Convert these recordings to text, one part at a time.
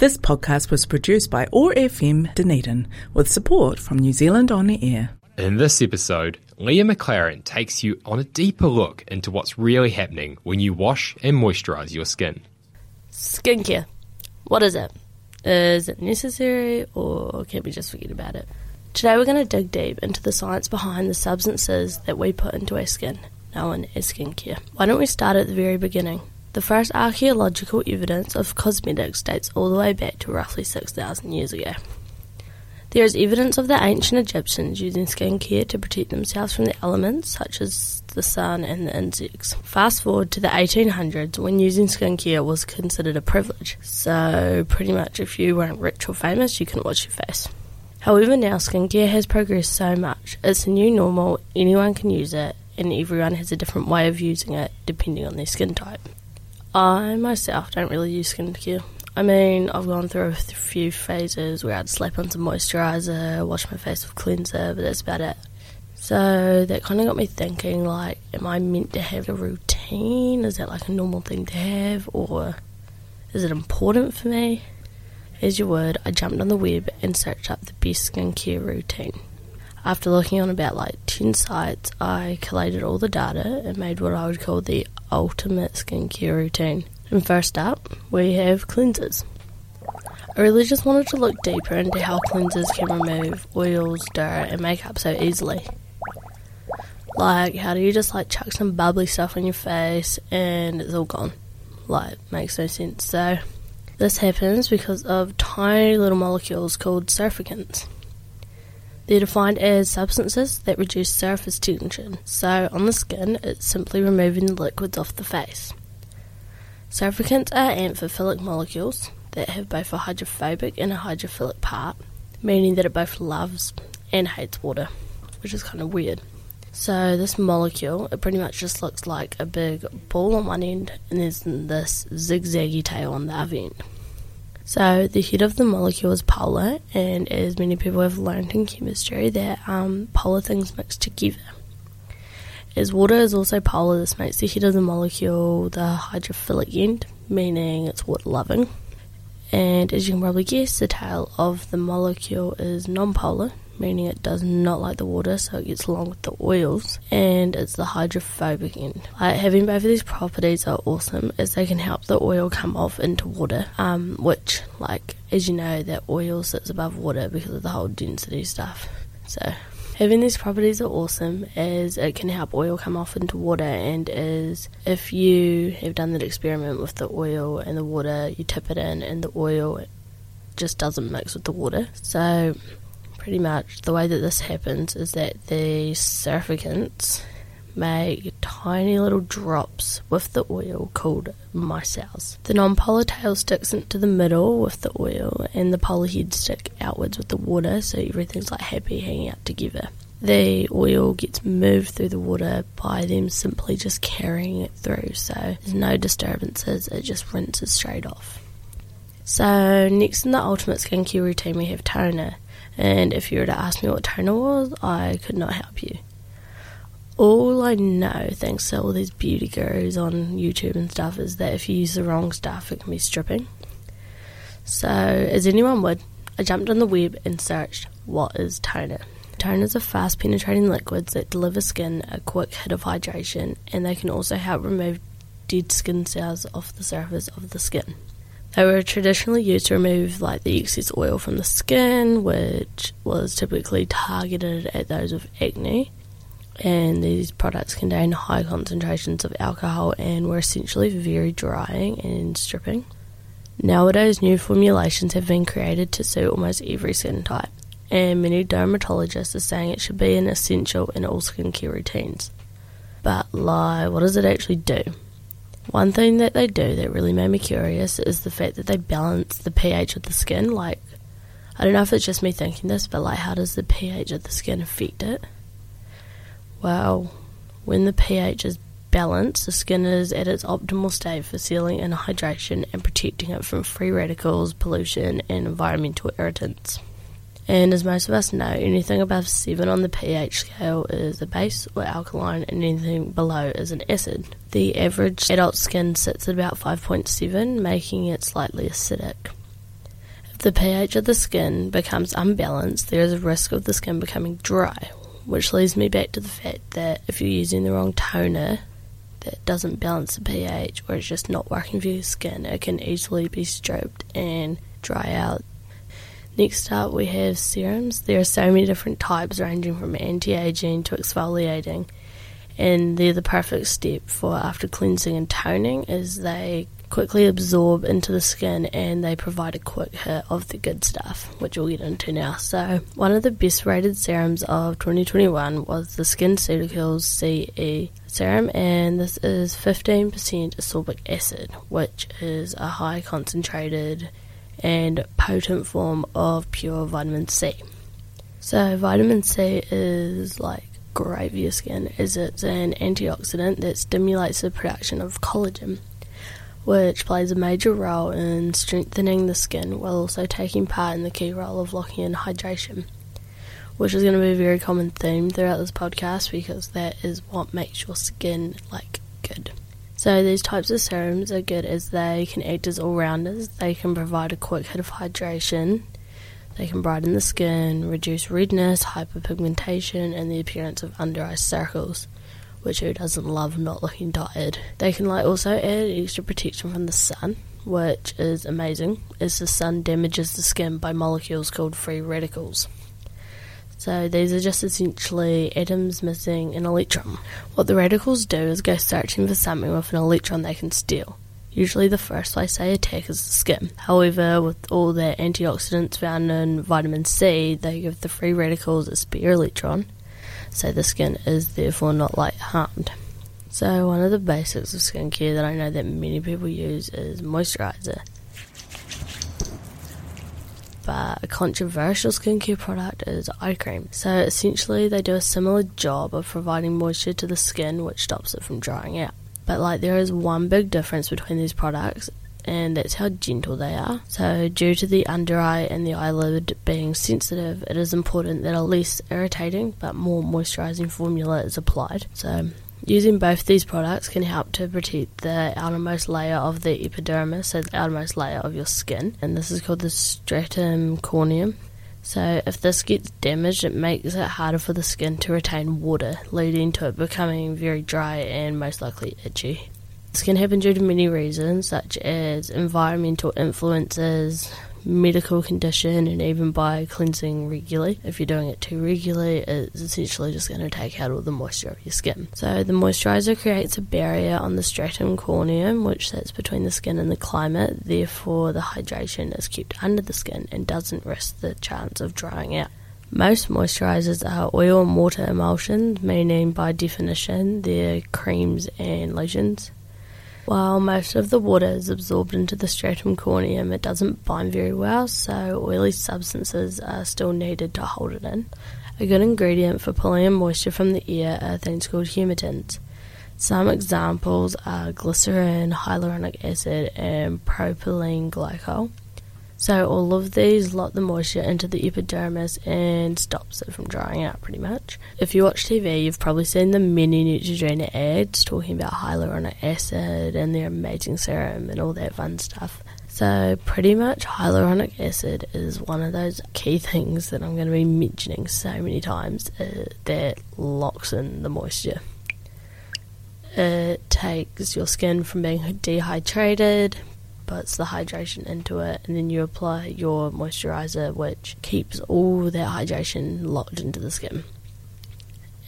This podcast was produced by OAR FM Dunedin with support from New Zealand On Air. In this episode, Leah McLaren takes you on a deeper look into what's really happening when you wash and moisturise your skin. Skincare. What is it? Is it necessary or can we just forget about it? Today we're going to dig deep into the science behind the substances that we put into our skin, known as skincare. Why don't we start at the very beginning? The first archaeological evidence of cosmetics dates all the way back to roughly 6,000 years ago. There is evidence of the ancient Egyptians using skincare to protect themselves from the elements such as the sun and the insects. Fast forward to the 1800s when using skincare was considered a privilege. So, pretty much if you weren't rich or famous, you couldn't wash your face. However, now skincare has progressed so much. It's a new normal, anyone can use it, and everyone has a different way of using it depending on their skin type. I myself don't really use skincare. I mean, I've gone through a few phases where I'd slap on some moisturiser, wash my face with cleanser, but that's about it. So that kind of got me thinking, like, am I meant to have a routine? Is that like a normal thing to have, or is it important for me? As you would, I jumped on the web and searched up the best skincare routine. After looking on about like 10 sites, I collated all the data and made what I would call the ultimate skincare routine. And first up, we have cleansers. I really just wanted to look deeper into how cleansers can remove oils, dirt, and makeup so easily. Like, how do you just like chuck some bubbly stuff on your face and it's all gone? Like, makes no sense. So, this happens because of tiny little molecules called surfactants. They're defined as substances that reduce surface tension, so on the skin it's simply removing the liquids off the face. Surfactants are amphiphilic molecules that have both a hydrophobic and a hydrophilic part, meaning that it both loves and hates water, which is kind of weird. So this molecule, it pretty much just looks like a big ball on one end, and there's this zigzaggy tail on the other end. So the head of the molecule is polar, and as many people have learned in chemistry, that um, polar things mix together. As water is also polar, this makes the head of the molecule the hydrophilic end, meaning it's water loving. And as you can probably guess, the tail of the molecule is non-polar, meaning it does not like the water, so it gets along with the oils, and it's the hydrophobic end. Like, having both of these properties are awesome, as they can help the oil come off into water, um, which, like, as you know, that oil sits above water because of the whole density stuff. So, having these properties are awesome as it can help oil come off into water and as if you have done that experiment with the oil and the water you tip it in and the oil just doesn't mix with the water so pretty much the way that this happens is that the surfactants make tiny little drops with the oil called micelles. The non-polar tail sticks into the middle with the oil and the polar head stick outwards with the water so everything's like happy hanging out together. The oil gets moved through the water by them simply just carrying it through so there's no disturbances, it just rinses straight off. So next in the ultimate skincare routine we have toner and if you were to ask me what toner was, I could not help you. All I know, thanks to all these beauty gurus on YouTube and stuff, is that if you use the wrong stuff, it can be stripping. So, as anyone would, I jumped on the web and searched what is toner. Toners are fast penetrating liquids that deliver skin a quick hit of hydration, and they can also help remove dead skin cells off the surface of the skin. They were traditionally used to remove like the excess oil from the skin, which was typically targeted at those with acne. And these products contain high concentrations of alcohol and were essentially very drying and stripping. Nowadays, new formulations have been created to suit almost every skin type, and many dermatologists are saying it should be an essential in all skincare routines. But, lie, what does it actually do? One thing that they do that really made me curious is the fact that they balance the pH of the skin. Like, I don't know if it's just me thinking this, but like, how does the pH of the skin affect it? Well, when the pH is balanced, the skin is at its optimal state for sealing and hydration and protecting it from free radicals, pollution, and environmental irritants. And as most of us know, anything above 7 on the pH scale is a base or alkaline, and anything below is an acid. The average adult skin sits at about 5.7, making it slightly acidic. If the pH of the skin becomes unbalanced, there is a risk of the skin becoming dry, which leads me back to the fact that if you're using the wrong toner that doesn't balance the pH or it's just not working for your skin, it can easily be stripped and dry out. Next up, we have serums. There are so many different types, ranging from anti aging to exfoliating, and they're the perfect step for after cleansing and toning, as they quickly absorb into the skin and they provide a quick hit of the good stuff, which we'll get into now. So, one of the best rated serums of 2021 was the SkinCeuticals CE serum, and this is 15% ascorbic acid, which is a high concentrated and potent form of pure vitamin C. So, vitamin C is like great for your skin as it's an antioxidant that stimulates the production of collagen which plays a major role in strengthening the skin while also taking part in the key role of locking in hydration, which is going to be a very common theme throughout this podcast because that is what makes your skin like good. So these types of serums are good as they can act as all-rounders. They can provide a quick hit of hydration. They can brighten the skin, reduce redness, hyperpigmentation, and the appearance of under eye circles which who doesn't love not looking tired. They can like also add extra protection from the sun, which is amazing, as the sun damages the skin by molecules called free radicals. So these are just essentially atoms missing an electron. What the radicals do is go searching for something with an electron they can steal. Usually the first place they attack is the skin. However, with all the antioxidants found in vitamin C, they give the free radicals a spare electron so the skin is therefore not light harmed. So one of the basics of skincare that I know that many people use is moisturizer. But a controversial skincare product is eye cream. So essentially they do a similar job of providing moisture to the skin which stops it from drying out. But like there is one big difference between these products and that's how gentle they are. So, due to the under eye and the eyelid being sensitive, it is important that a less irritating but more moisturizing formula is applied. So, using both these products can help to protect the outermost layer of the epidermis, so the outermost layer of your skin, and this is called the stratum corneum. So, if this gets damaged, it makes it harder for the skin to retain water, leading to it becoming very dry and most likely itchy. This can happen due to many reasons, such as environmental influences, medical condition, and even by cleansing regularly. If you're doing it too regularly, it's essentially just going to take out all the moisture of your skin. So, the moisturizer creates a barrier on the stratum corneum, which sits between the skin and the climate. Therefore, the hydration is kept under the skin and doesn't risk the chance of drying out. Most moisturizers are oil and water emulsions, meaning by definition they're creams and lotions. While most of the water is absorbed into the stratum corneum, it doesn't bind very well, so oily substances are still needed to hold it in. A good ingredient for pulling in moisture from the air are things called humectants. Some examples are glycerin, hyaluronic acid, and propylene glycol. So all of these lock the moisture into the epidermis and stops it from drying out pretty much. If you watch TV, you've probably seen the many Neutrogena ads talking about hyaluronic acid and their amazing serum and all that fun stuff. So pretty much hyaluronic acid is one of those key things that I'm going to be mentioning so many times uh, that locks in the moisture. It takes your skin from being dehydrated, puts the hydration into it, and then you apply your moisturizer, which keeps all that hydration locked into the skin.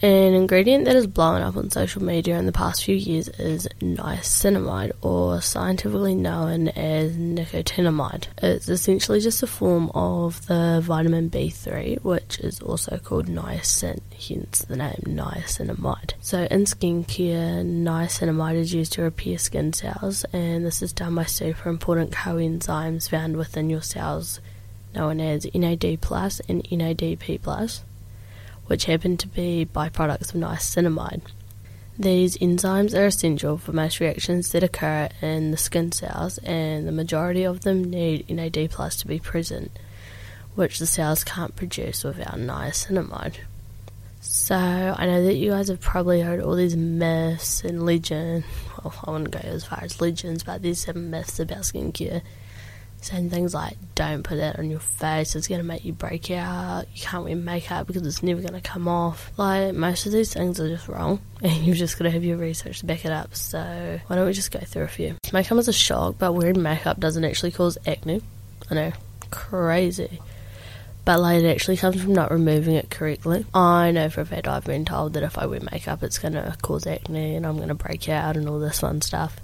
An ingredient that has blown up on social media in the past few years is niacinamide, or scientifically known as nicotinamide. It's essentially just a form of the vitamin B3, which is also called niacin, hence the name niacinamide. So, in skincare, niacinamide is used to repair skin cells, and this is done by super important coenzymes found within your cells, known as NAD plus and NADP plus which happen to be byproducts of niacinamide. These enzymes are essential for most reactions that occur in the skin cells, and the majority of them need NAD plus to be present, which the cells can't produce without niacinamide. So I know that you guys have probably heard all these myths and legends. Well, I wouldn't go as far as legends, but there's some myths about skincare saying things like, don't put that on your face, it's to make you break out, you can't wear makeup because it's never to come off. Like, most of these things are just wrong, and you've just got to have your research to back it up. So, why don't we just go through a few? May come as a shock, but wearing makeup doesn't actually cause acne. I know, crazy. But like it actually comes from not removing it correctly. I know for a fact I've been told that if I wear makeup it's gonna cause acne and I'm gonna break out and all this fun stuff.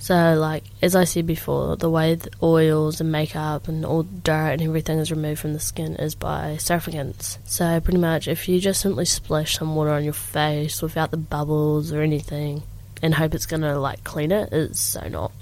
So, like, as I said before, the way the oils and makeup and all dirt and everything is removed from the skin is by surfactants. So, pretty much, if you just simply splash some water on your face without the bubbles or anything and hope it's gonna, like, clean it, it's so not.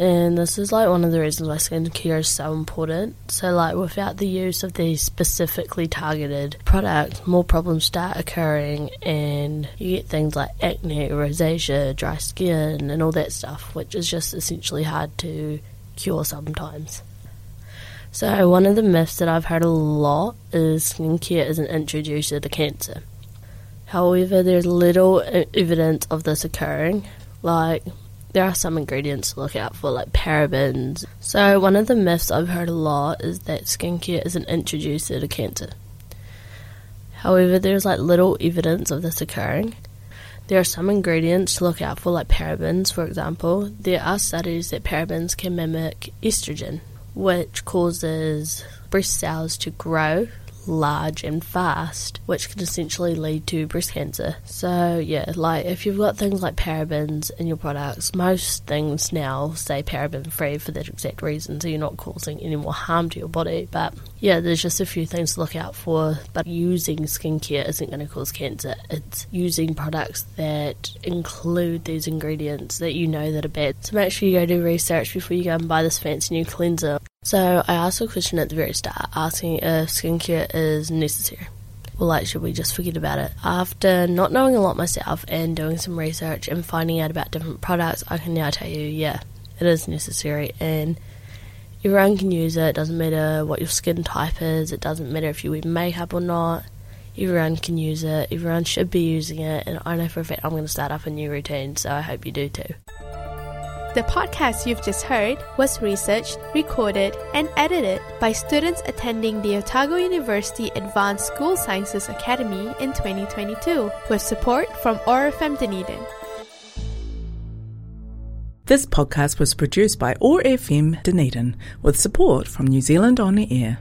And this is like one of the reasons why skincare is so important. So, like, without the use of these specifically targeted products, more problems start occurring, and you get things like acne, rosacea, dry skin, and all that stuff, which is just essentially hard to cure sometimes. So, one of the myths that I've heard a lot is skincare is an introducer to cancer. However, there's little evidence of this occurring. Like, there are some ingredients to look out for, like parabens. So, one of the myths I've heard a lot is that skincare is an introducer to cancer. However, there's like little evidence of this occurring. There are some ingredients to look out for, like parabens, for example. There are studies that parabens can mimic estrogen, which causes breast cells to grow large and fast, which can essentially lead to breast cancer. So, yeah, like if you've got things like parabens in your products, most things now say paraben free for that exact reason, so you're not causing any more harm to your body. But yeah, there's just a few things to look out for. But using skincare isn't going to cause cancer, it's using products that include these ingredients that you know that are bad. So, make sure you go do research before you go and buy this fancy new cleanser. So I asked a question at the very start, asking if skincare is necessary. Well, like, should we just forget about it? After not knowing a lot myself and doing some research and finding out about different products, I can now tell you, yeah, it is necessary and everyone can use it. It doesn't matter what your skin type is, it doesn't matter if you wear makeup or not. Everyone can use it, everyone should be using it, and I know for a fact I'm going to start up a new routine, so I hope you do too. The podcast you've just heard was researched, recorded, and edited by students attending the Otago University Advanced School Sciences Academy in 2022 with support from OAR FM Dunedin. This podcast was produced by OAR FM Dunedin with support from New Zealand On the Air.